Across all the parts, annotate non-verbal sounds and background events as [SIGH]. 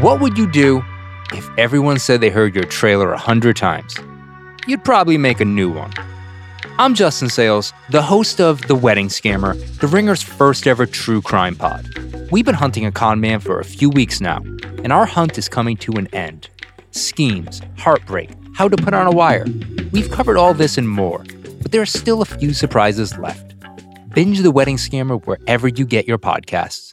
What would you do if everyone said they heard your trailer a hundred times? You'd probably make a new one. I'm Justin Sayles, the host of The Wedding Scammer, The Ringer's first ever true crime pod. We've been hunting a con man for a few weeks now, and our hunt is coming to an end. Schemes, heartbreak, how to put on a wire. We've covered all this and more, but there are still a few surprises left. Binge The Wedding Scammer wherever you get your podcasts.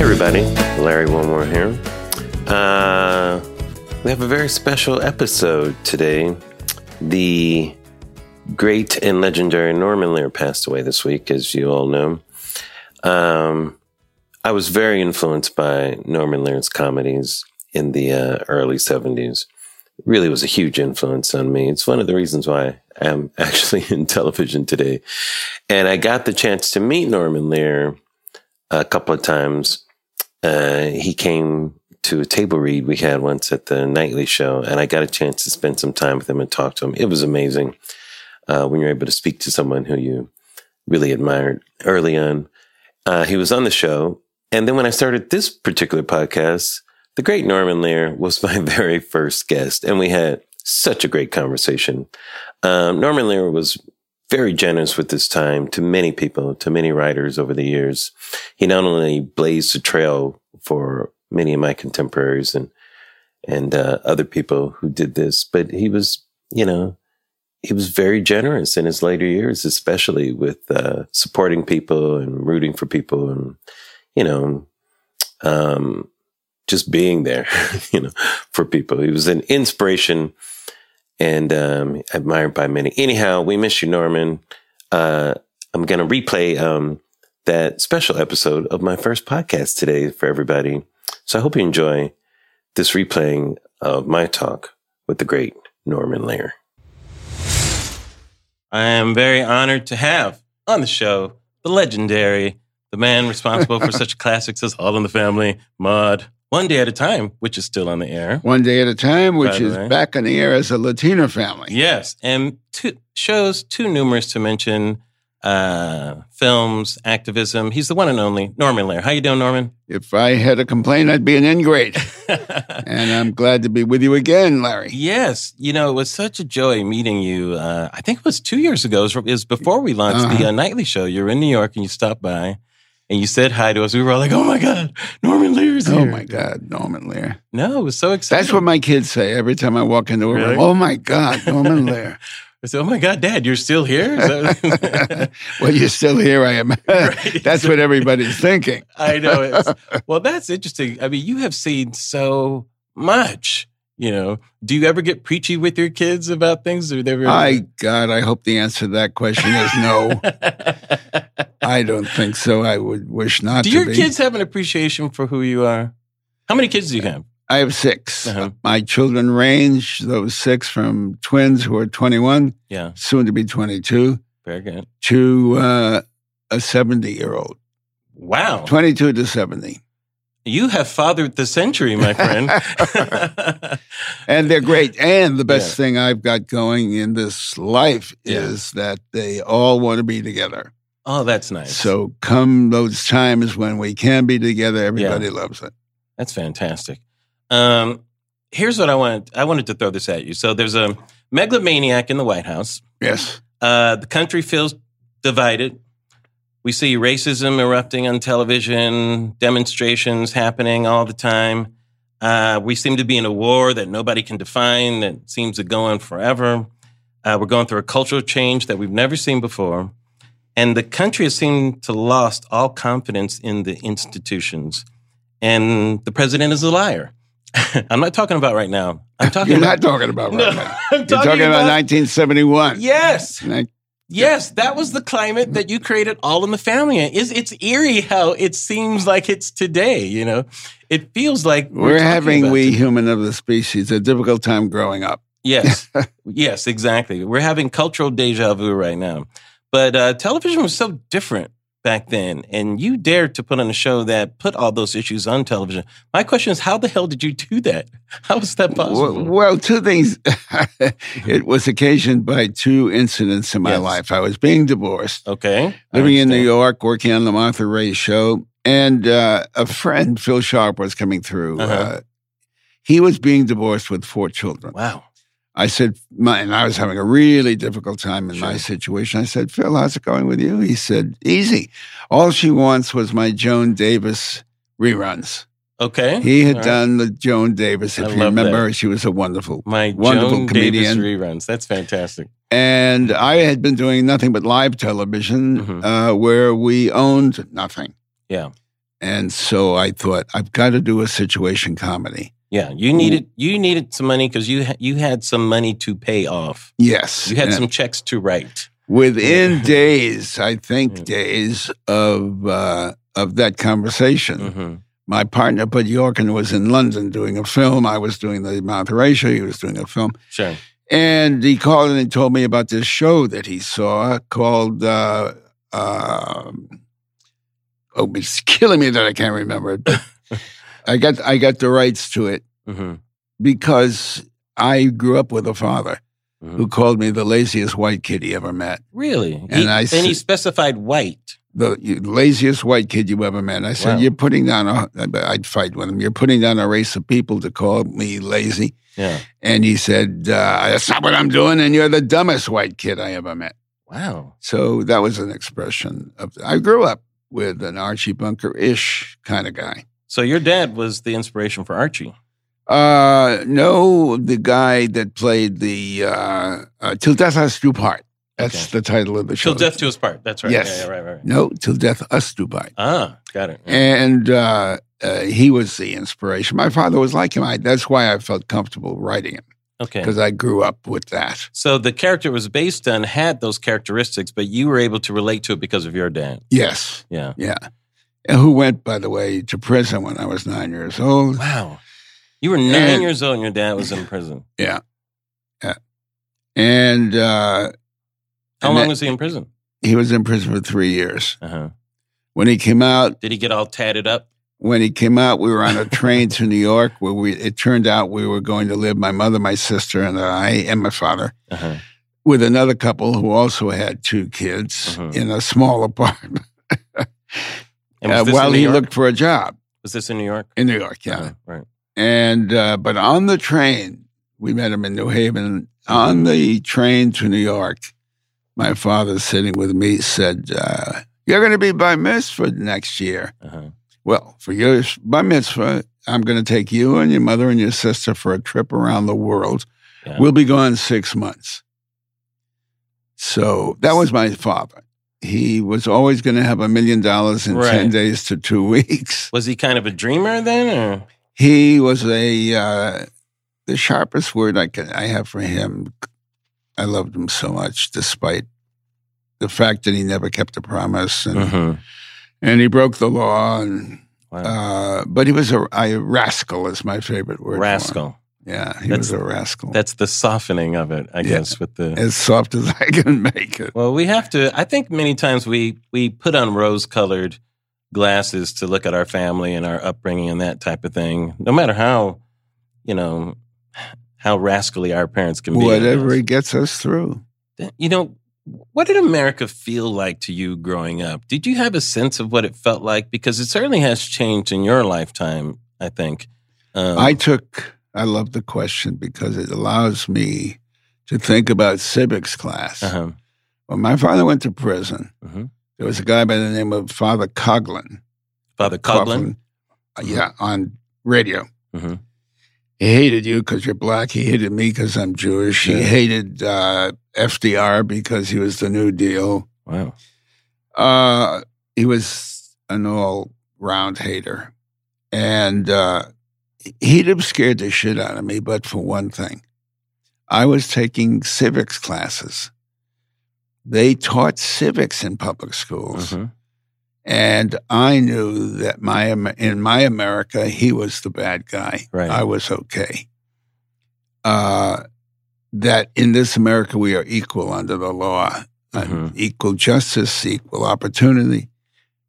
Hey everybody, Larry Wilmore here. Uh, we have a very special episode today. The great and legendary Norman Lear passed away this week, as you all know. Um, I was very influenced by Norman Lear's comedies in the uh, early 70s. It really was a huge influence on me. It's one of the reasons why I'm [LAUGHS] actually in television today. And I got the chance to meet Norman Lear a couple of times. Uh, he came to a table read we had once at the nightly show, and I got a chance to spend some time with him and talk to him. It was amazing uh, when you're able to speak to someone who you really admired early on. Uh, he was on the show. And then when I started this particular podcast, the great Norman Lear was [LAUGHS] my very first guest, and we had such a great conversation. Um, Norman Lear was very generous with his time to many people, to many writers over the years. He not only blazed a trail for many of my contemporaries and and uh, other people who did this, but he was, you know, he was very generous in his later years, especially with uh, supporting people and rooting for people, and you know, um, just being there, [LAUGHS] you know, for people. He was an inspiration and um, admired by many. Anyhow, we miss you, Norman. Uh, I'm going to replay um, that special episode of my first podcast today for everybody. So I hope you enjoy this replaying of my talk with the great Norman Lear. I am very honored to have on the show the legendary, the man responsible for such [LAUGHS] classics as All in the Family, Maude, One Day at a Time, which is still on the air. One Day at a Time, which is way. back on the air as a Latina family. Yes, and two, shows too numerous to mention. Uh, films, activism. He's the one and only Norman Lear. How you doing, Norman? If I had a complaint, I'd be an ingrate. [LAUGHS] and I'm glad to be with you again, Larry. Yes, you know, it was such a joy meeting you. Uh, I think it was two years ago. It was, it was before we launched the Uh-huh. uh, nightly show. You're in New York and you stopped by and you said hi to us. We were all like, oh my God, Norman Lear's oh here. Oh my God, Norman Lear. No, it was so exciting. That's what my kids say every time I walk into a Really? room. Oh my God, Norman Lear. [LAUGHS] I said, oh my God, Dad, you're still here." that- [LAUGHS] well, you're still here. I am. [LAUGHS] Right. That's what everybody's thinking. I know. It's, well, that's interesting. I mean, you have seen so much. You know, do you ever get preachy with your kids about things? Or they ever, I God, I hope the answer to that question is no. [LAUGHS] I don't think so. I would wish not do your be. kids have an appreciation for who you are? How many kids do you have? I have 6 Uh-huh. My children range those six from twins who are 21, Yeah, soon to be 22, very good. to uh, a 70 year old. Wow. 22 to 70. You have fathered the century, my friend. [LAUGHS] and they're great. And the best Yeah. thing I've got going in this life Yeah. is that they all want to be together. oh, that's nice. So come those times when we can be together, everybody loves it. That's fantastic. Um, here's what I wanted. I wanted to throw this at you. So there's a megalomaniac in the White House. Yes. Uh, the country feels divided. We see racism erupting on television, demonstrations happening all the time. Uh, we seem to be in a war that nobody can define, that seems to go on forever. Uh, we're going through a cultural change that we've never seen before. And the country has seemed to lost all confidence in the institutions. And the president is a liar. [LAUGHS] I'm not talking about right now. I'm [LAUGHS] talking You're about not talking about right No, now. I'm You're talking about 1971. Yes. Yes, that was the climate that you created all in the family. It's, it's eerie how it seems like it's today, you know? It feels like We're, talking having, we today. human of the species, a difficult time growing up. Yes, [LAUGHS] yes, exactly. We're having cultural deja vu right now. But uh, television was so different back then, and you dared to put on a show that put all those issues on television. My question is, how the hell did you do that? [LAUGHS] How was that possible? Well, well, two things. [LAUGHS] it was occasioned by two incidents in my Yes. life. I was being divorced, okay, living in New. York, working on the Martha Raye show, and uh, a friend, Phil Sharp, was coming through. Uh-huh. Uh, he was being divorced with four children. Wow. I said, my, and I was having a really difficult time in my situation. I said, Phil, how's it going with you? He said, easy. All she wants was my Joan Davis reruns. Okay. He had All right. done the Joan Davis. I If you love that. remember, she was a wonderful. My wonderful Joan comedian. Davis reruns. That's fantastic. And I had been doing nothing but live television Mhm. uh, where we owned nothing. Yeah. And so I thought, I've got to do a situation comedy. Yeah, you needed you needed some money because you ha- you had some money to pay off. Yes. You had And some checks to write. Within days, I think days of uh, of that conversation, hmm my partner Bud Yorkin was in London doing a film. I was doing the Mount Horatio. He was doing a film. Sure. And he called and he told me about this show that he saw called, uh, um oh, it's [LAUGHS] killing me that I can't remember it. I got I got the rights to it hmm because I grew up with a father Mhm. who called me the laziest white kid he ever met. Really? And he, I and he specified white. The laziest white kid you ever met. I said, Wow. You're putting down I'd fight with him. You're putting down a race of people to call me lazy. Yeah. And he said, uh, That's not what I'm doing. And you're the dumbest white kid I ever met. Wow. So that was an expression of, I grew up with an Archie Bunker ish kind of guy. So your dad was the inspiration for Archie. Uh, no, the guy that played the uh, uh, Till Death Us Do Part. That's Okay. the title of the show. Till death to his part. That's right. Yes. Yeah, yeah, right, right. No, Till Death Us Do Part. Ah, got it. Yeah. And uh, uh, he was the inspiration. My father was like him. I, that's why I felt comfortable writing him Okay. because I grew up with that. So the character it was based on had those characteristics, but you were able to relate to it because of your dad. Yes, Yeah. yeah. Who went, by the way, to prison when I was nine years old. Wow. You were nine And- years old and your dad was in prison. [LAUGHS] Yeah. yeah. And uh, How And long that- was he in prison? he was in prison for three years. Uh-huh. When he came out, Did he get all tatted up? when he came out, we were on a train [LAUGHS] to New York where we, it turned out we were going to live, my mother, my sister, and I, and my father, Uh-huh. with another couple who also had two kids Mhm. in a small [LAUGHS] apartment uh, while he York? looked for a job Was this in New York? in New York. Yeah. Uh-huh. Right. And, uh, but on the train, we met him in New Haven. On the train to New York, my father sitting with me said, uh, You're going to be bar mitzvah next year. Uh-huh. Well, for your bar mitzvah, I'm going to take you and your mother and your sister for a trip around the world. Yeah. We'll be gone six months. So that was my father. He was always going to have a million dollars in 10 days to two weeks. Was he kind of a dreamer then, or He was a, uh, the sharpest word I can I have for him. I loved him so much, despite the fact that he never kept a promise and, Mhm. and he broke the law and Wow. Uh, but he was a, a rascal is my favorite word. rascal? Yeah, he That's- was a rascal. That's the softening of it, I Yeah. guess. With the as soft as [LAUGHS] I can make it. well, we have to. I think many times we we put on rose colored glasses to look at our family and our upbringing and that type of thing. No matter how, you know, how rascally our parents can be. Whatever it gets us through. You know, what did America feel like to you growing up? Did you have a sense of what it felt like? Because it certainly has changed in your lifetime, I think. Um, I took, I love the question because it allows me to think about civics class. uh-huh. When my father went to prison, Mhm. there was a guy by the name of Father Coughlin. Father Coughlin. uh, yeah, on radio. Mhm. He hated you because you're black. He hated me because I'm Jewish. He hated uh, FDR because he was the New Deal. Wow. Uh, he was an all round hater. And uh, he'd have scared the shit out of me, but for one thing. I was taking civics classes. They taught civics in public schools. Mhm. And I knew that my in my America, he was the bad guy. Right. I was okay. Uh, that in this America, we are equal under the law, Mhm. equal justice, equal opportunity.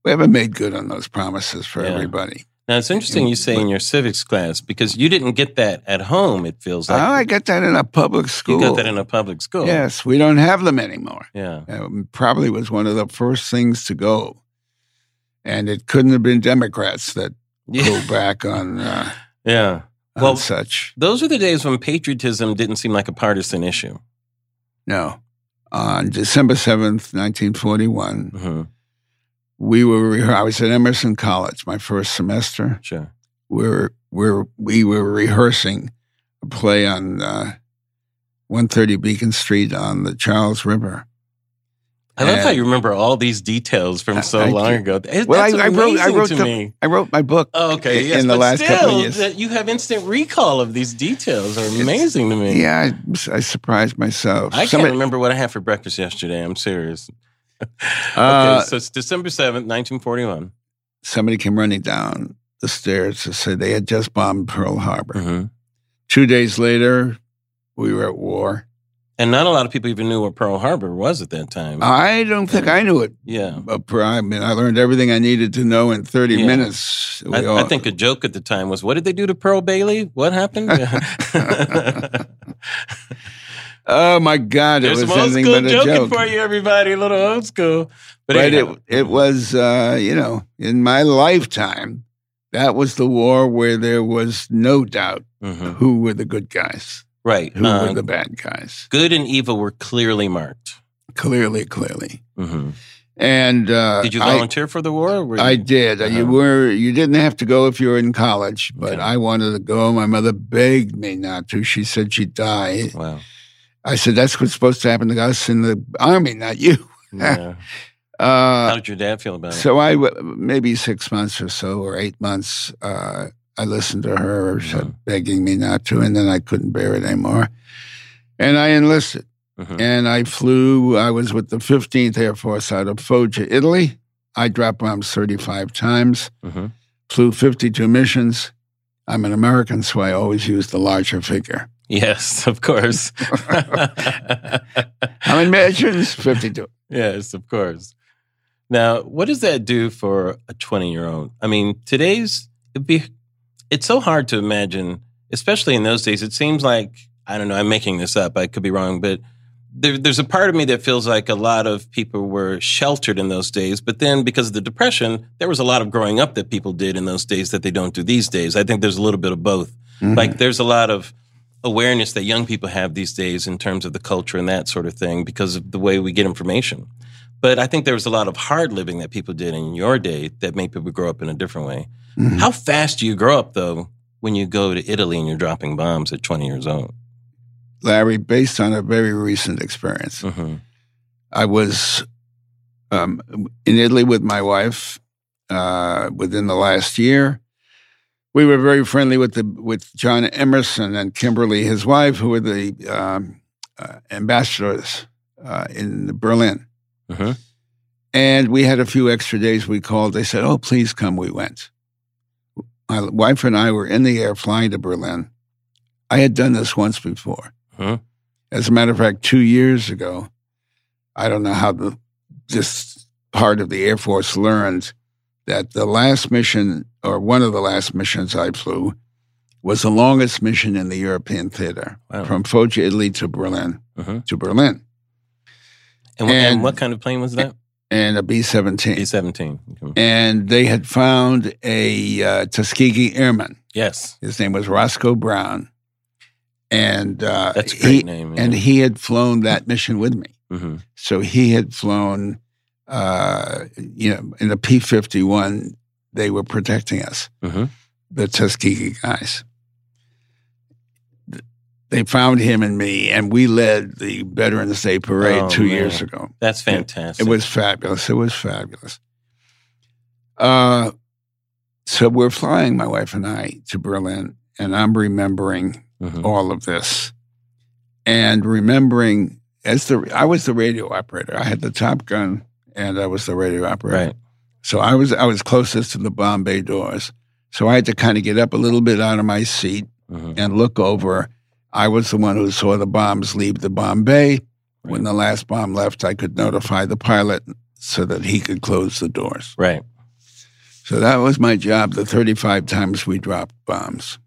We haven't made good on those promises for Yeah. everybody. Now it's interesting you say in your civics class because you didn't get that at home. It feels Oh, like I got that in a public school. you got that in a public school. Yes, we don't have them anymore. Yeah. Um, probably was one of the first things to go. And it couldn't have been Democrats that Yeah. pulled back on, uh, [LAUGHS] yeah. on Well- such. Those are the days when patriotism didn't seem like a partisan issue. No. On December 7th, 1941, hmm we were, I was at Emerson College, my first semester. Sure. We were, we were, we were rehearsing a play on uh, 130 Beacon Street on the Charles River. I love how you remember all these details from so I- I long ago. It- Well, I- I wrote- I wrote the-. I wrote my book Oh, okay, in yes, the but last still, couple of years. That you have instant recall of these details are amazing to me. Yeah, I, I surprised myself. I can't remember what I had for breakfast yesterday. I'm serious. [LAUGHS] Uh, okay, so it's December 7th, 1941. somebody came running down the stairs to say they had just bombed Pearl Harbor. hmm Two days later, we were at war. And not a lot of people even knew what Pearl Harbor was at that time. I don't think I knew it. yeah. But I mean, I learned everything I needed to know in 30 Yeah. minutes. We I, all- I think a joke at the time was, "What did they do to Pearl Bailey? What happened?" [LAUGHS] [LAUGHS] oh my God, it There's was some old school but a joking joke. for you, everybody. A little old school, but, But anyhow. it, it was, uh, you know, in my lifetime, that was the war where there was no doubt Mhm. who were the good guys, right. who Uh, were the bad guys. good and evil were clearly marked. Clearly, clearly. hmm And uh, Did you I- volunteer for the war? I did. You Uh-huh. were you didn't have to go if you were in college, but Okay. I wanted to go. My mother begged me not to. She said she'd die. Wow. I said that's what's supposed to happen to us in the army, not you. [LAUGHS] Yeah. How Uh, did your dad feel about it? so I w- maybe six months or so, or eight months. Uh, I listened to her Mhm. begging me not to, and then I couldn't bear it anymore, and I enlisted. Mhm. And I flew. I was with the 15th Air Force out of Foggia, Italy. I dropped bombs 35 times. Mhm. flew 52 missions. I'm an American, so I always use the larger figure. Yes, of course. How many missions? 52. yes, of course. Now, what does that do for a 20 year old? I mean, today's, it'd be, it's so hard to imagine, especially in those days. It seems like, I don't know, I'm making this up. I could be wrong, but there, there's a part of me that feels like a lot of people were sheltered in those days. But then because of the Depression, there was a lot of growing up that people did in those days that they don't do these days. I think there's a little bit of both. Mhm. Like there's a lot of awareness that young people have these days in terms of the culture and that sort of thing because of the way we get information. But I think there was a lot of hard living that people did in your day that made people grow up in a different way. Mhm. How fast do you grow up though when you go to Italy and you're dropping bombs at 20 years old? Larry, based on a very recent experience, hmm I was um, in Italy with my wife uh, within the last year. We were very friendly with the with John Emerson and Kimberly, his wife, who were the um, uh, ambassadors uh, in Berlin. hmm And we had a few extra days. We called. They said, "Oh, please come." We went. My wife and I were in the air flying to Berlin. I had done this once before. Mhm. As a matter of fact, two years ago, I don't know how the this part of the Air Force learned that the last mission, or one of the last missions I flew, was the longest mission in the European theater Wow. from Foggia, Italy to Berlin. Mhm. To Berlin, And, what- and And- what kind of plane was that? and a B seventeen, B seventeen. and they had found a uh, Tuskegee Airman. Yes, His name was Roscoe Brown, and uh, that's a great he name. and he had flown that mission with me. hmm So he had flown, uh, you know, in the P fifty one. They were protecting us, Mhm. the Tuskegee guys. They found him and me, and we led the Veterans Day parade Oh, two man. years ago. That's fantastic. It was fabulous. It was fabulous. Uh, so we're flying, my wife and I, to Berlin, and I'm remembering Mhm. all of this, and remembering as the I was the radio operator. I had the Top Gun, and I was the radio operator. right. So I was I was closest to the bomb bay doors. So I had to kind of get up a little bit out of my seat Mhm. and look over. I was the one who saw the bombs leave the bomb bay. When the last bomb left, I could notify the pilot so that he could close the doors. Right. So that was my job the 35 times we dropped bombs.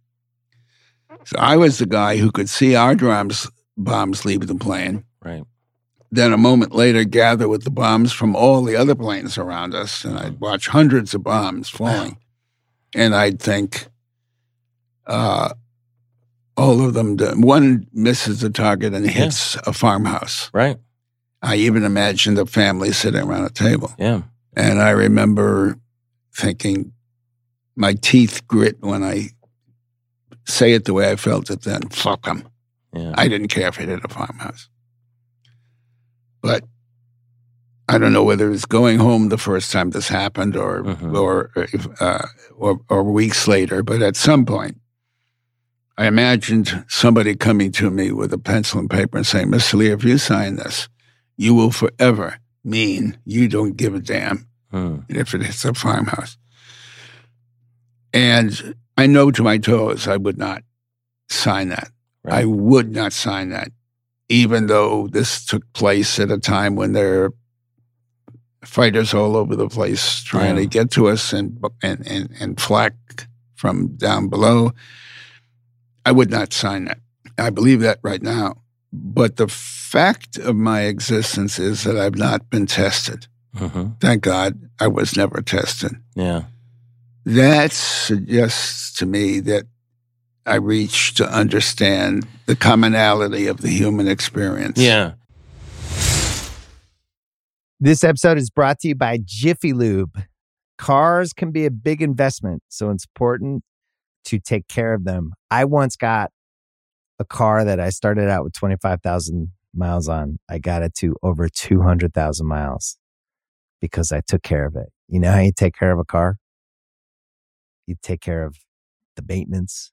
So I was the guy who could see our drums, bombs leave the plane, Right. Then a moment later gather with the bombs from all the other planes around us, and I'd watch hundreds of bombs falling. And I'd think, uh, all of them, do- one misses the target and hits a farmhouse. Right. I even imagined a family sitting around a table. Yeah. And I remember thinking, my teeth grit when I say it the way I felt it then. Fuck them. Yeah. I didn't care if it hit a farmhouse. But I don't know whether it was going home the first time this happened or Mhm. or, if, uh, or or weeks later. But at some point, I imagined somebody coming to me with a pencil and paper and saying, "Mr. Lee, if you sign this, you will forever mean you don't give a damn Hmm. if it hits a farmhouse." And I know to my toes I would not sign that. I would not sign that, even though this took place at a time when there are fighters all over the place trying Yeah. to get to us and, and, and, and flak from down below. I would not sign that. I believe that right now. But the fact of my existence is that I've not been tested. Mhm. Thank God I was never tested. Yeah. That suggests to me that I reach to understand the commonality of the human experience. Yeah. This episode is brought to you by Jiffy Lube. Cars can be a big investment, so it's important to take care of them. I once got a car that I started out with 25,000 miles on. I got it to over 200,000 miles because I took care of it. You know how you take care of a car? You take care of the maintenance,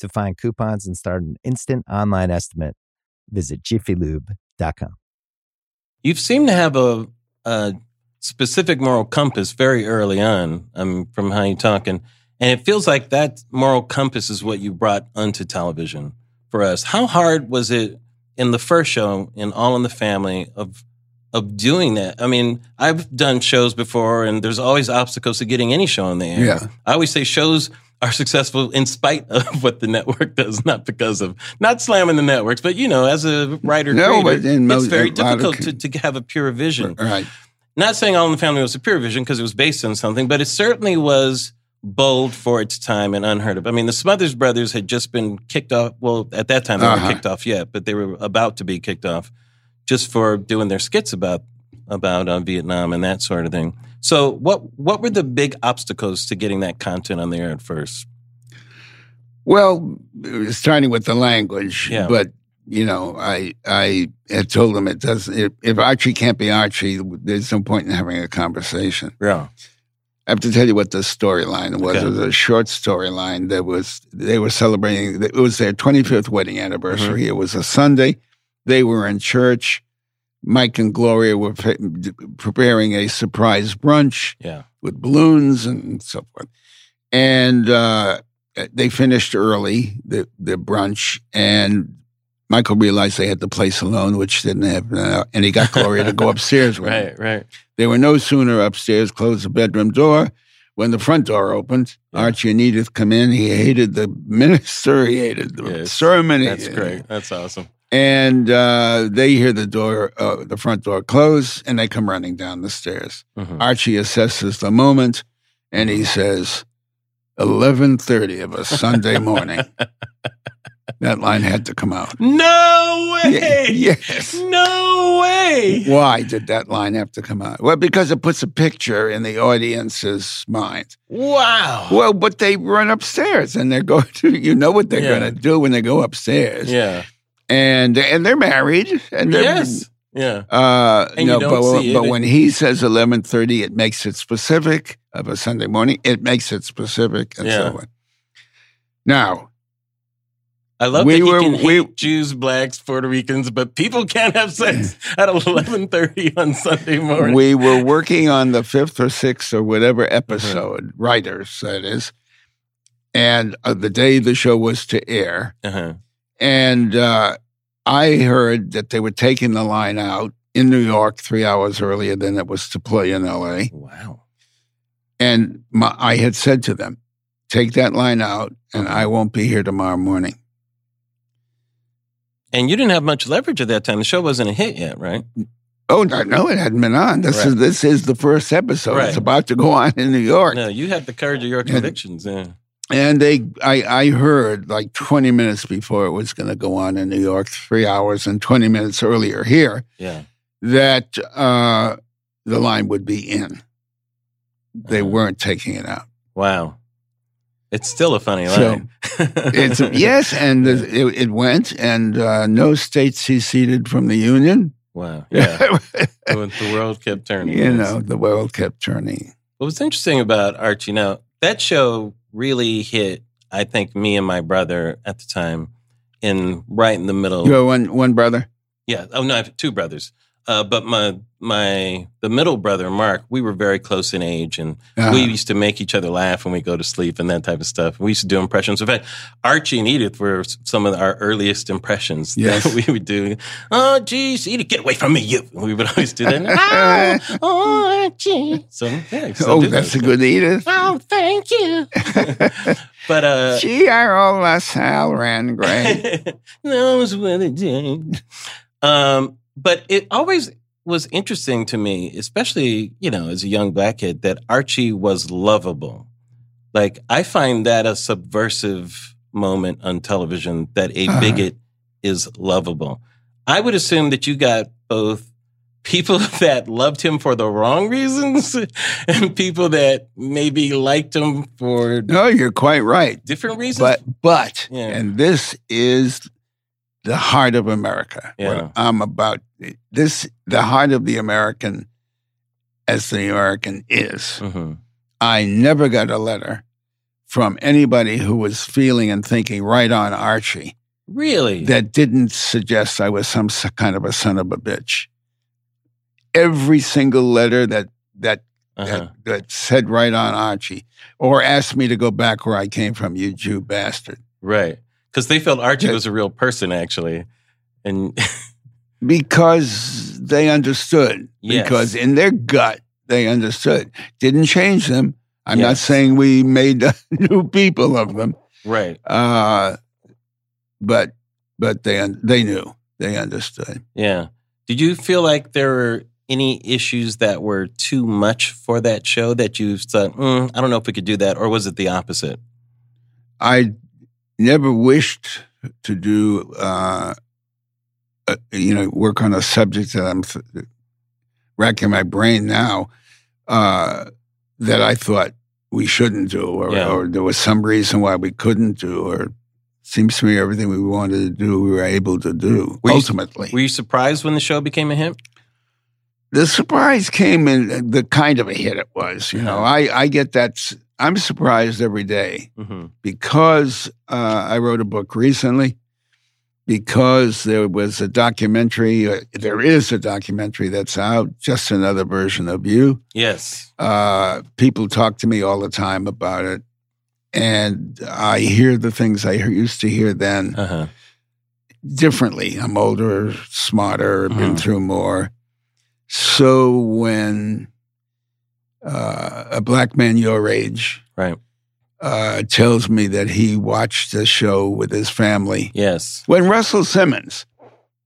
To find coupons and start an instant online estimate, visit jiffylube.com. You seem to have a, a specific moral compass very early on um, from how you talk. And, and it feels like that moral compass is what you brought onto television for us. How hard was it in the first show, in All in the Family, of of doing that? I mean, I've done shows before, and there's always obstacles to getting any show on the air. Yeah. I always say shows are successful in spite of [LAUGHS] what the network does, not because of not slamming the networks, but you know, as a writer, No, creator, it's most- very difficult to, to have a pure vision. Right. Not saying All in the Family was a pure vision because it was based on something, but it certainly was bold for its time and unheard of. I mean, the Smothers Brothers had just been kicked off. Well, at that time they Uh-huh. weren't kicked off yet, but they were about to be kicked off just for doing their skits about about uh, Vietnam and that sort of thing. So, what what were the big obstacles to getting that content on the air at first? Well, starting with the language, Yeah. but you know, I I had told them it doesn't. If, if Archie can't be Archie, there's no point in having a conversation. Yeah, I have to tell you what the storyline was. Okay. It was a short storyline that was they were celebrating. It was their 25th wedding anniversary. Mm-hmm. It was a Sunday. They were in church. Mike and Gloria were pre- preparing a surprise brunch Yeah. with balloons and so forth. And uh, they finished early the the brunch, and Michael realized they had the place alone, which didn't happen, uh, and he got Gloria to go [LAUGHS] upstairs with him. Right. Right. They were no sooner upstairs, closed the bedroom door, when the front door opened. Yeah. Archie and Edith come in. He hated the [LAUGHS] minister. He hated the Yes, sermon. That's great. That's awesome. And uh, they hear the door, uh, the front door close, and they come running down the stairs. Mhm. Archie assesses the moment, and he says, "11:30 of a Sunday morning." [LAUGHS] that line had to come out. No way. yes. No way. Why did that line have to come out? Well, because it puts a picture in the audience's mind. Wow. Well, but they run upstairs and they're going to, you know what they're Yeah. going to do when they go upstairs. Yeah. And and they're married. And they're, Yes. Yeah. Uh, And no, but, but when he says 11:30, it makes it specific of a Sunday morning. It makes it specific and Yeah. so on. Now, I love We that were- can we- hate Jews, blacks, Puerto Ricans, but people can't have sex [LAUGHS] at eleven thirty on Sunday morning. we were working on the fifth or sixth or whatever Mm-hmm. episode, writers, that is. And uh, the day the show was to air, uh-huh. And uh, I heard that they were taking the line out in New York three hours earlier than it was to play in LA. Wow. And my, I had said to them, take that line out and I won't be here tomorrow morning. And you didn't have much leverage at that time. The show wasn't a hit yet, right? Oh, no, it hadn't been on. This is this is the first episode. Right. It's about to go on in New York. No, you had the courage of your convictions. Yeah. And they, I, I heard like 20 minutes before it was going to go on in New York, three hours and 20 minutes earlier here, Yeah. that uh, the line would be in. They Uh-huh. weren't taking it out. Wow. It's still a funny So, line. [LAUGHS] It's yes, and it, it went, and uh, no state seceded from the union. wow. [LAUGHS] Yeah. [LAUGHS] The world kept turning. you know, the world kept turning. What was interesting about Archie, now that show really hit, I think, me and my brother at the time in right in the middle. You have one one brother. Yeah. Oh no, I have two brothers. Uh, but my my the middle brother Mark, we were very close in age, and Uh, we used to make each other laugh when we go to sleep and that type of stuff. We used to do impressions. In fact, Archie and Edith were some of our earliest impressions Yes. that [LAUGHS] we would do. Oh, geez, Edith, get away from me, you! We would always do that. [LAUGHS] oh, Archie. So yeah. still oh, that's that. a good Edith. Oh, thank you. [LAUGHS] but uh, Gee, our old LaSalle ran great. knows what it did. Um, but it always was interesting to me, especially, you know, as a young black kid, that Archie was lovable. Like, I find that a subversive moment on television that a Uh-huh. bigot is lovable. I would assume that you got both people [LAUGHS] that loved him for the wrong reasons [LAUGHS] and people that maybe liked him for no, you're quite right. different reasons. But but Yeah. and this is the heart of America. Yeah. What I'm about this the heart of the American as the American is. Mhm. I never got a letter from anybody who was feeling and thinking right on Archie Really? that didn't suggest I was some kind of a son of a bitch. Every single letter that that uh-huh. that, that said right on Archie or asked me to go back where I came from, you Jew bastard. Right. Because they felt Archie was a real person, actually. And [LAUGHS] Because they understood. Yes. Because in their gut, they understood. Didn't change them. I'm not saying we made [LAUGHS] new people of them. right. Uh, but but they they knew. They understood. Yeah. Did you feel like there were any issues that were too much for that show that you thought, mm, I don't know if we could do that? Or was it the opposite? I never wished to do, uh, uh, you know, work on a subject that I'm th- racking my brain now uh, that I thought we shouldn't do, or, Yeah. or there was some reason why we couldn't do, or seems to me everything we wanted to do, we were able to do Were you- ultimately. Were you surprised when the show became a hit? the surprise came in the kind of a hit it was. You know, I I get that. I'm surprised every day hmm because uh, I wrote a book recently. Because there was a documentary, uh, there is a documentary that's out, just another version of you. Yes. Uh, people talk to me all the time about it, and I hear the things I used to hear then Uh huh. differently. I'm older, smarter, been Mhm. through more. So when uh, a black man your age Right. uh, tells me that he watched the show with his family, Yes. when Russell Simmons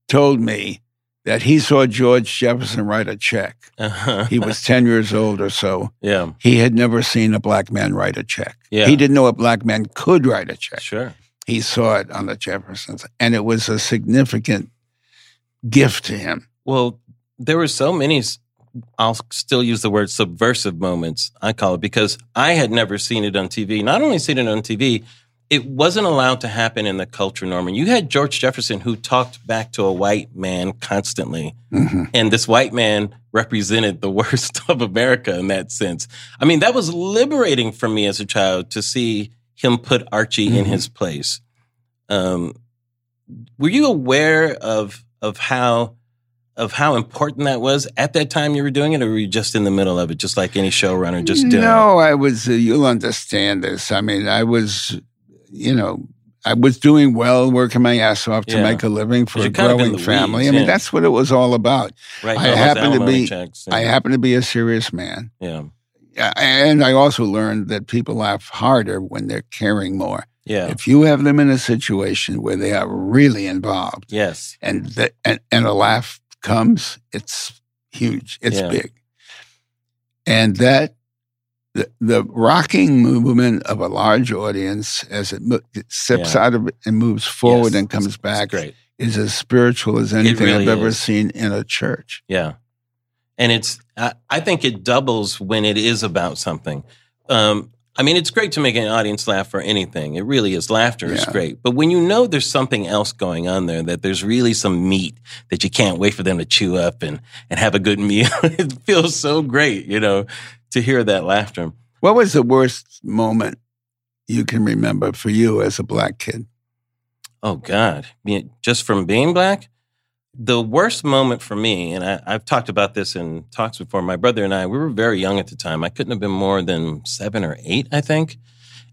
told me that he saw George Jefferson write a check, Uh-huh. he was 10 years old or so. [LAUGHS] yeah. He had never seen a black man write a check. Yeah. He didn't know a black man could write a check Sure. he saw it on the Jeffersons, and it was a significant gift to him. Well, there were so many. I'll still use the word subversive moments. I call it because I had never seen it on TV. Not only seen it on TV, it wasn't allowed to happen in the culture, Norman. You had George Jefferson who talked back to a white man constantly. Mhm. And this white man represented the [LAUGHS] worst of America in that sense. I mean, that was liberating for me as a child to see him put Archie in Mhm. his place. Um, were you aware of of how of how important that was at that time you were doing it, or were you just in the middle of it, just like any showrunner, just doing it? no, I was. Uh, you'll understand this. I mean, I was, you know, I was doing well, working my ass off to Yeah. make a living for a you're kind of in growing family. weeds, I mean, yeah. that's what it was all about. Right? I happen to be- checks, I yeah. happen to be a serious man, yeah, Yeah, and I also learned that people laugh harder when they're caring more. yeah, If you have them in a situation where they are really involved, yes, and the, and, and a laugh comes, it's huge. It's Yeah. big. And that the, the rocking movement of a large audience as it, mo- it steps Yeah. out of it and moves forward Yes, and comes back great. is as spiritual as anything really I've ever is. seen in a church. Yeah. And it's, I, I think it doubles when it is about something. Um, I mean, it's great to make an audience laugh for anything. It really is. Laughter is great. But when you know there's something else going on there, that there's really some meat that you can't wait for them to chew up and, and have a good [LAUGHS] meal, it feels so great, you know, to hear that laughter. What was the worst moment you can remember for you as a black kid? Oh God! Just from being black, the worst moment for me, and I, I've talked about this in talks before. My brother and I, we were very young at the time. I couldn't have been more than seven or eight, I think,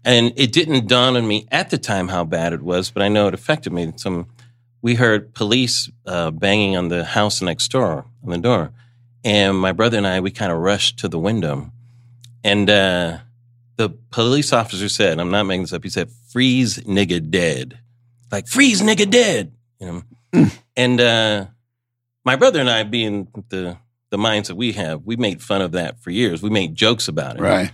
and it didn't dawn on me at the time how bad it was. But I know it affected me. Some we heard police uh, banging on the house next door on the door, and my brother and I, we kind of rushed to the window, and uh, the police officer said, "I'm not making this up." He said, "Freeze, nigga, dead." like freeze nigga dead you know Mm. And uh my brother and i being the the minds that we have we made fun of that for years we made jokes about it Right.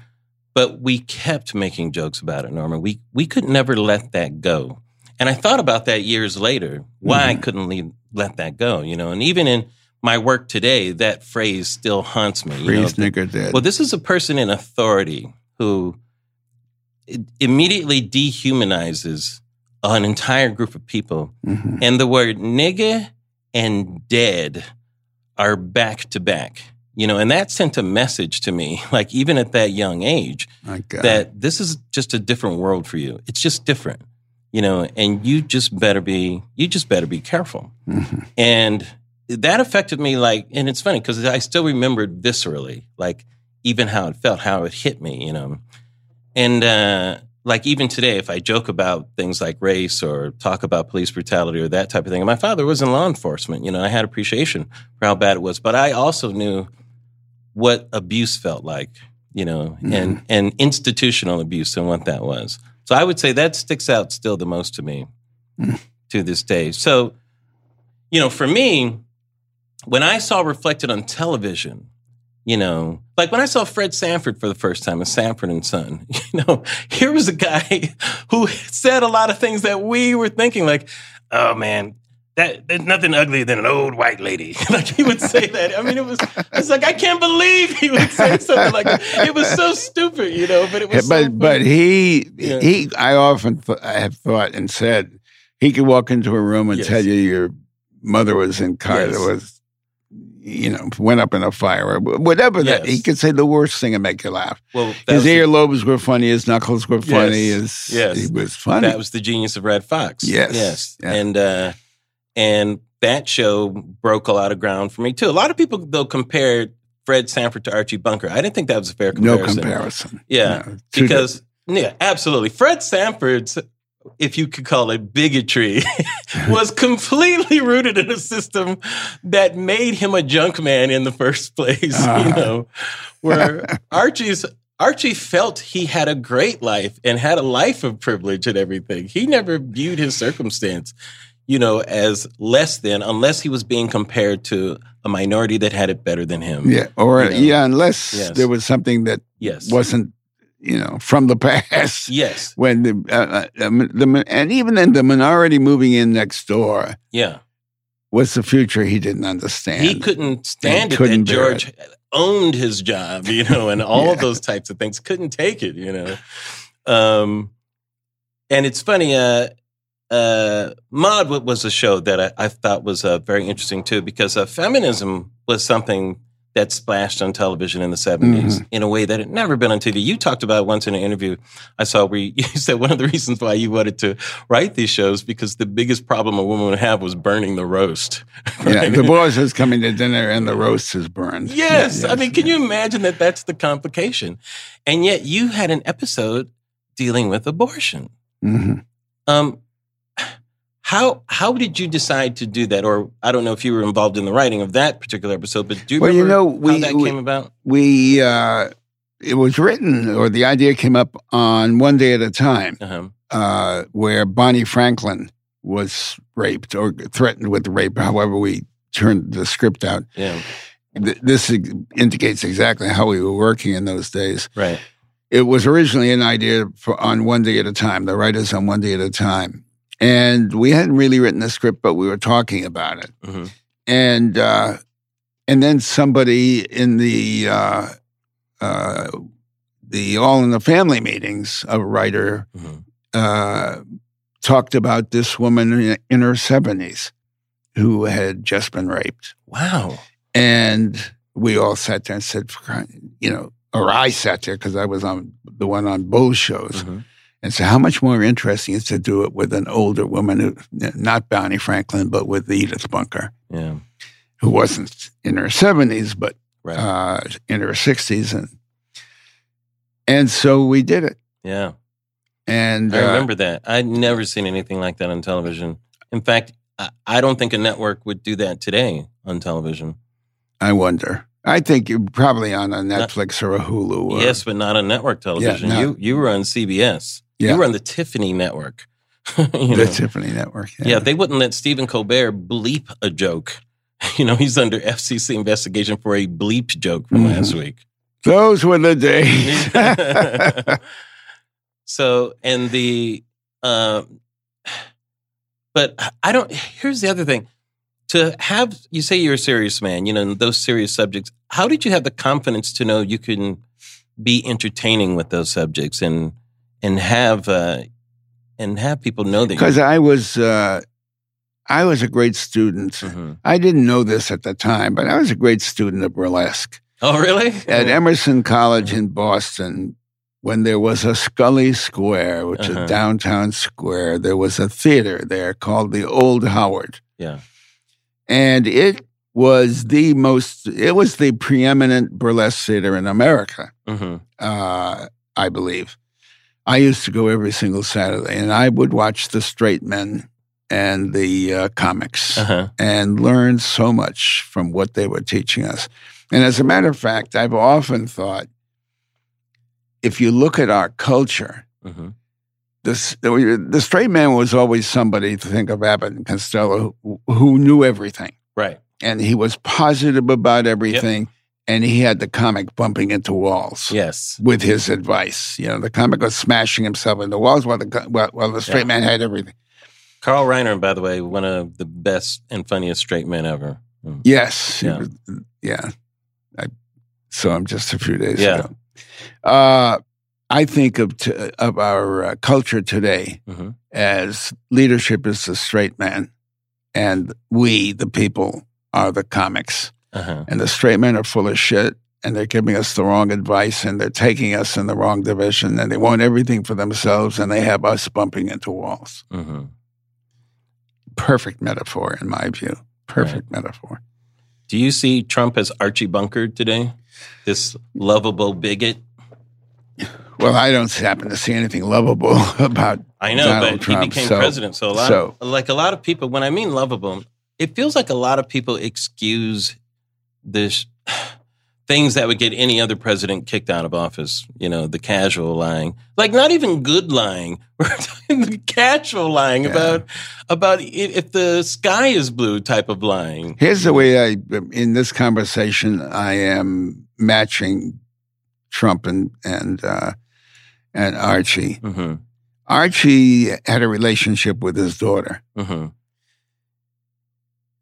but we kept making jokes about it norman we we could never let that go and i thought about that years later why i Mhm. couldn't leave, let that go you know and even in my work today that phrase still haunts me you know, dead. well, this is a person in authority who i- immediately dehumanizes an entire group of people. Mhm. And the word nigga and dead are back to back. You know, and that sent a message to me, [LAUGHS] like even at that young age, that this is just a different world for you. It's just different, you know, and you just better be, you just better be careful. Mhm. And that affected me like, and it's funny because I still remembered viscerally, like even how it felt, how it hit me, you know. And uh, like even today, if I joke about things like race or talk about police brutality or that type of thing, and my father was in law enforcement, you know, I had appreciation for how bad it was, but I also knew what abuse felt like, you know, and and institutional abuse and what that was. So I would say that sticks out still the most to me Mm. to this day. So, you know, for me, when I saw reflected on television, you know, like when I saw Fred Sanford for the first time in Sanford and Son, [LAUGHS] you know, here was a guy [LAUGHS] who said a lot of things that we were thinking, like, oh man, that there's nothing uglier than an old white lady. [LAUGHS] like he would say that. I mean, it was it's like I can't believe he would say something like that. It was so stupid, you know, but it was but so but he Yeah. he I often th- I have thought and said he could walk into a room and Yes. tell you your mother was in car Yes. was you know, went up in a fire or whatever that. He could say the worst thing and make you laugh. Well, His the, earlobes were funny. His knuckles were funny. Yes. His, Yes. He was funny. that was the genius of Redd Foxx. Yes. Yes. Yeah. And uh and that show broke a lot of ground for me too. A lot of people though compared Fred Sanford to Archie Bunker. I didn't think that was a fair comparison. no comparison. Yeah. No, because yeah, absolutely. Fred Sanford's, if you could call it bigotry, [LAUGHS] was completely rooted in a system that made him a junk man in the first place. You Uh-huh. know, where Archie's Archie felt he had a great life and had a life of privilege and everything. He never viewed his circumstance, you know, as less than unless he was being compared to a minority that had it better than him. Yeah, or You know. yeah, unless Yes. there was something that Yes. wasn't, you know, from the [LAUGHS] past. Yes. When the, uh, uh, the and even then the minority moving in next door Yeah. was the future he didn't understand. he couldn't stand it couldn't that George owned his job, you know, and [LAUGHS] all of Yeah. those types of things. Couldn't take it, you know. Um, and it's funny. Uh, uh, Maude wa- was a show that I, I thought was uh, very interesting too, because uh, feminism was something that splashed on television in the 70s in a way that had never been on TV. You talked about it once in an interview I saw where [LAUGHS] you, said one of the reasons why you wanted to write these shows because the biggest problem a woman would have was burning the roast. [LAUGHS] Yeah, right? the boss is coming to dinner and the roast is burned. Yes. Yeah, I mean, can you imagine that that's the complication? And yet you had an episode dealing with abortion. hmm Um, how how did you decide to do that? Or I don't know if you were involved in the writing of that particular episode, but do you Well, you remember know, we- how that we- came about? We uh, it was written or the idea came up on one day at a time, Uh-huh. uh, where Bonnie Franklin was raped or threatened with rape. However, we turned the script out. Yeah. Th- This indicates exactly how we were working in those days. Right. It was originally an idea for on one day at a time. The writers on one day at a time, and we hadn't really written the script, but we were talking about it. hmm And uh, and then somebody in the uh, uh, the All in the Family meetings, a writer, hmm uh, talked about this woman in, in her seventies who had just been raped. Wow. And we all sat there and said, you know, or I sat there because I was on the one on both shows Mhm. And so, how much more interesting is to do it with an older woman, who, not Bonnie Franklin, but with Edith Bunker, Yeah. who wasn't in her 70s, but Right. uh, in her 60s. And, and so we did it. yeah. And I uh, remember that. I'd never seen anything like that on television. In fact, I, don't think a network would do that today on television. I wonder. I think you're probably on a Netflix or a Hulu. Or, yes, but not on network television. no. You you were on CBS. Yeah. You were on the Tiffany network. [LAUGHS] you the know? Tiffany Network. yeah. they wouldn't let Stephen Colbert bleep a joke. [LAUGHS] You know, he's under FCC investigation for a bleep joke from Mhm. last week. Those were the [LAUGHS] days. so, and the, uh, but I don't, here's the other thing. To have, you say you're a serious man, you know, and those serious subjects, how did you have the confidence to know you can be entertaining with those subjects and, and have, uh, and have people know that Because I was, uh, I was a great student. Mhm. I didn't know this at the time, but I was a great student of burlesque. Oh, really? At Emerson College in Boston, when there was a Scollay Square, which Uh-huh. is downtown square, there was a theater there called the Old Howard. Yeah. And it was the most, it was the preeminent burlesque theater in America, hmm uh, I believe. I used to go every single Saturday and I would watch the straight men and the uh, comics Uh-huh. and learn so much from what they were teaching us. And as a matter of fact, I've often thought if you look at our culture, hmm this, the straight man was always somebody to think of Abbott and Costello who, who knew everything. Right. And he was positive about everything. And he had the comic bumping into walls Yes. with his advice. You know, the comic was smashing himself into walls while the, while, while the straight Yeah. man had everything. Carl Reiner, by the way, one of the best and funniest straight men ever. Mm. Yes. Yeah. was- yeah. I saw him just a few days Yeah. ago. Uh, I think of, t- of our uh, culture today hmm as leadership is the straight man, and we, the people, are the comics. Uh-huh. and the straight men are full of shit and they're giving us the wrong advice and they're taking us in the wrong division and they want everything for themselves and they have us bumping into walls. hmm Perfect metaphor, in my view. Perfect metaphor. Do you see Trump as Archie Bunker today? This lovable bigot? Well, I don't happen to see anything lovable [LAUGHS] about I know, Donald but Trump, he became so- president. So a lot so- of, like a lot of people, when I mean lovable, it feels like a lot of people excuse this things that would get any other president kicked out of office. You know, the casual lying, like not even good lying. [LAUGHS] We're talking the casual lying Yeah. about about if the sky is blue type of lying. Here's the way I, in this conversation, I am matching Trump and and uh, and Archie. hmm Archie had a relationship with his daughter. hmm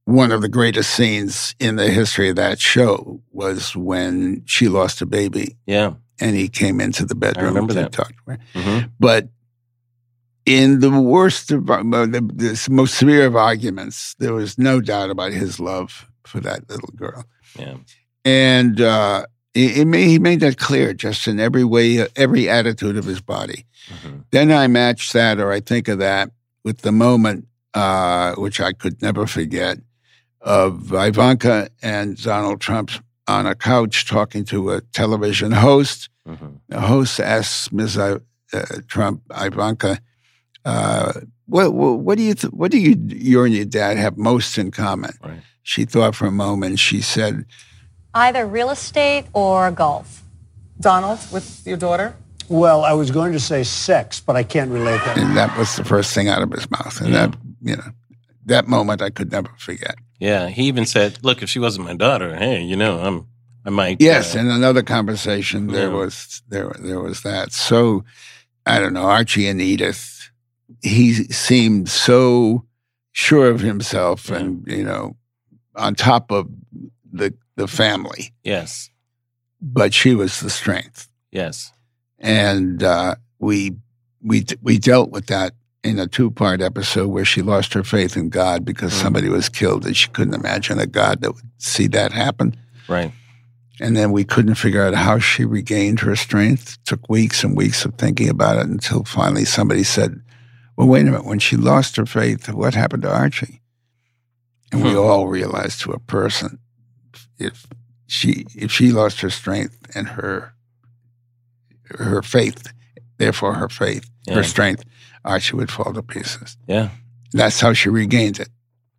One of the greatest scenes in the history of that show was when she lost a baby Yeah. and he came into the bedroom remember to that. talk to her. hmm But in the worst of uh, the, the most severe of arguments, there was no doubt about his love for that little girl. Yeah. and uh, it, it made, he made that clear just in every way, every attitude of his body. hmm Then I match that, or I think of that with the moment, uh, which I could never forget, of Ivanka and Donald Trump on a couch talking to a television host. hmm The host asks Ms. I- uh, Trump, Ivanka, uh, what, what, what do you, th- what do you, you and your dad have most in common? Right. She thought for a moment. She said, Either real estate or golf. Donald, with your daughter? Well, I was going to say sex, but I can't relate that. and that was the first thing out of his mouth. And Yeah. that, you know, that moment I could never forget. Yeah. He even said, "Look, if she wasn't my daughter, hey, you know, I'm, I might." Yes, uh, in another conversation there Yeah. was there there was that. So I don't know, Archie and Edith. He seemed so sure of himself, Yeah. and you know, on top of the the family, yes. but she was the strength, Yes. and uh, we we we dealt with that in a two part episode where she lost her faith in God because Mhm. somebody was killed, and she couldn't imagine a God that would see that happen. Right. And then we couldn't figure out how she regained her strength. took weeks and weeks of thinking about it until finally somebody said, Well, wait a minute. When she lost her faith, what happened to Archie? And we Hmm. all realized to a person if she if she lost her strength and her her faith, therefore her faith, Yeah. her strength, Archie would fall to pieces. Yeah. That's how she regained it.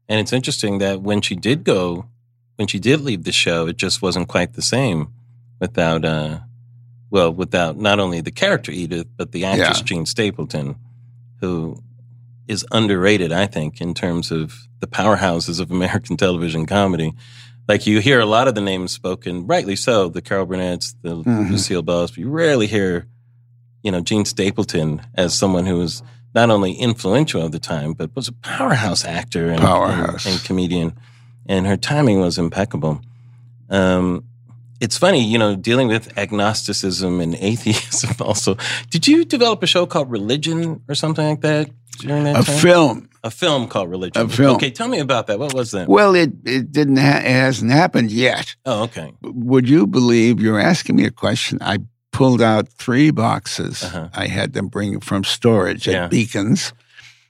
And it's interesting that when she did go, when she did leave the show, it just wasn't quite the same without, uh, well, without not only the character Edith, but the actress Yeah. Jean Stapleton, who is underrated, I think, in terms of the powerhouses of [LAUGHS] American television comedy. Like you hear a lot of the names spoken, rightly so, the Carol Burnett's, the Mhm. Lucille Balls, but you rarely hear, you know, Jean Stapleton as someone who was not only influential at the time, but was a powerhouse actor and, Powerhouse. and, and comedian. And her timing was impeccable. Um, it's funny, you know, dealing with agnosticism and atheism [LAUGHS] also. Did you develop a show called Religion or something like that during that A time? film. A film called Religion. A film. Okay, tell me about that. What was that? Well, it, it didn't ha- it hasn't happened yet. Oh, okay. would you believe you're asking me a question? I pulled out three boxes. Uh-huh. I had them bring from storage at Yeah. Beacons.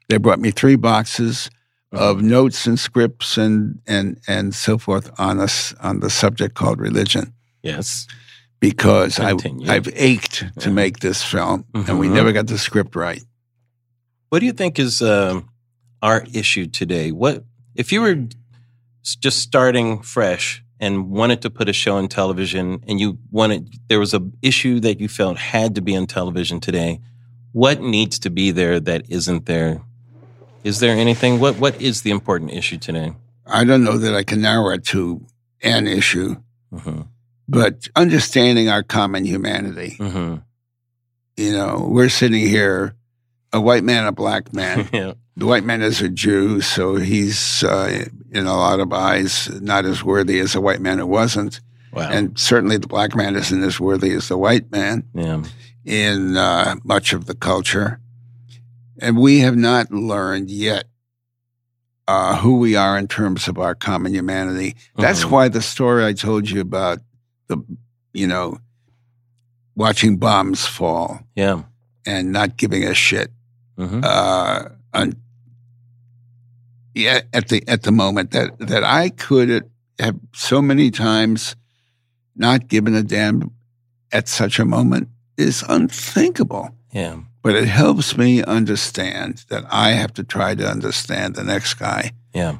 They brought me three boxes of Uh-huh. notes and scripts and and and so forth on us on the subject called religion Yes. because I. I've ached to make this film and we Mhm. never got the script right. What do you think is um, our issue today? What if you were just starting fresh and wanted to put a show on television, and you wanted there was a issue that you felt had to be on television today? What needs to be there that isn't there? Is there anything? What What is the important issue today? I don't know that I can narrow it to an issue, hmm but understanding our common humanity. hmm You know, we're sitting here, a white man, a black man. [LAUGHS] yeah. The white man is a Jew, so he's uh, in a lot of eyes not as worthy as a white man who wasn't, Wow. and certainly the black man isn't as worthy as the white man yeah. in uh, much of the culture. And we have not learned yet uh, who we are in terms of our common humanity. That's Mhm. why the story I told you about the, you know, watching bombs fall Yeah. and not giving a shit. hmm Uh, on, yeah, at the at the moment that that I could have so many times not given a damn at such a moment is unthinkable. Yeah. But it helps me understand that I have to try to understand the next guy. Yeah.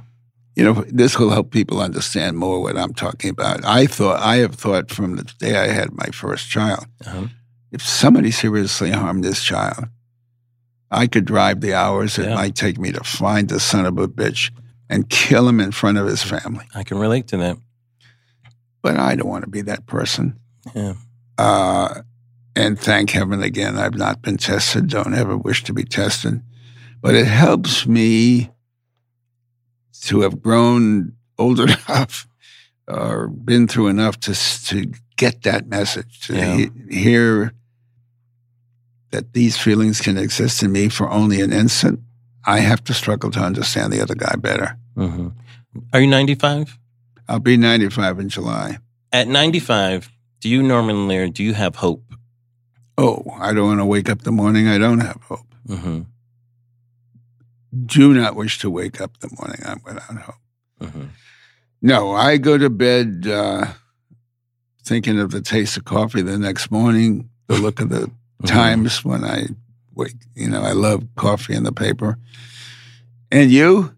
You know, this will help people understand more what I'm talking about. I thought I have thought from the day I had my first child, Uh-huh. if somebody seriously harmed this child, I could drive the hours it might take me to find the son of a bitch and kill him in front of his family. I can relate to that. But I don't want to be that person. Yeah. Uh, and thank heaven again, I've not been tested. Don't ever wish to be tested. But it helps me to have grown old [LAUGHS] enough or been through enough to to get that message, to Yeah. he- hear that these feelings can exist in me for only an instant. I have to struggle to understand the other guy better. hmm Are you 95? I'll be 95 in July. At 95, do you, Norman Lear, do you have hope? Oh, I don't want to wake up the morning I don't have hope. hmm do not wish to wake up the morning I'm without hope. hmm No, I go to bed uh, thinking of the taste of coffee the next morning, the look of the times when I wake. You know, I love coffee and the paper. And you?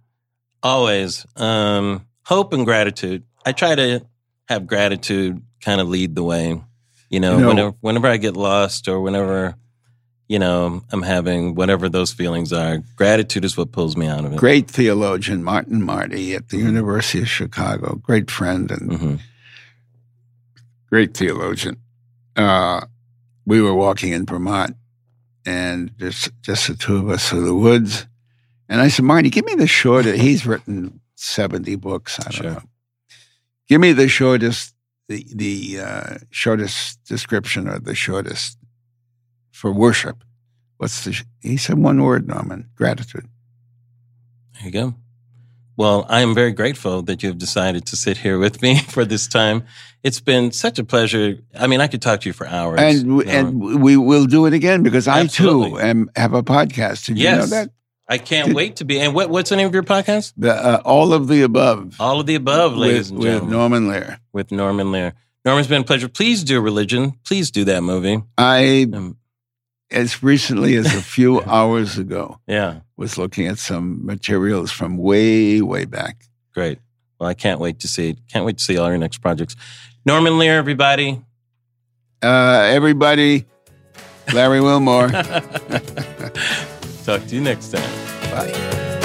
Always. Um, hope and gratitude. I try to have gratitude kind of lead the way. You know, You know- whenever whenever I get lost or whenever, you know, I'm having whatever those feelings are, gratitude is what pulls me out of it. Great theologian Martin Marty at the University of Chicago, great friend and hmm great theologian. Uh, we were walking in Vermont, and just just the two of us through the woods. And I said, Marty, give me the shortest. He's written seventy books. I don't Sure. know. Give me the shortest, the the uh, shortest description or the shortest for worship. What's the? sh-" He said one word, Norman. Gratitude. There you go. Well, I am very grateful that you have decided to sit here with me [LAUGHS] for this time. It's been such a pleasure. I mean, I could talk to you for hours. And you know. and we will do it again because I too Absolutely. am have a podcast. Did you know that? I can't wait to be. And what, what's the name of your podcast? The, uh, all of the above. All of the above, ladies with, and with. Norman Lear. with Norman Lear. Norman's been a pleasure. Please do religion. Please do that movie. I, Um, as recently as a few [LAUGHS] hours ago, yeah, was looking at some materials from way, way back. great. Well, I can't wait to see. Can't wait to see all your next projects. Norman Lear, everybody. Uh, everybody, Larry Wilmore. [LAUGHS] Talk to you next time. Bye.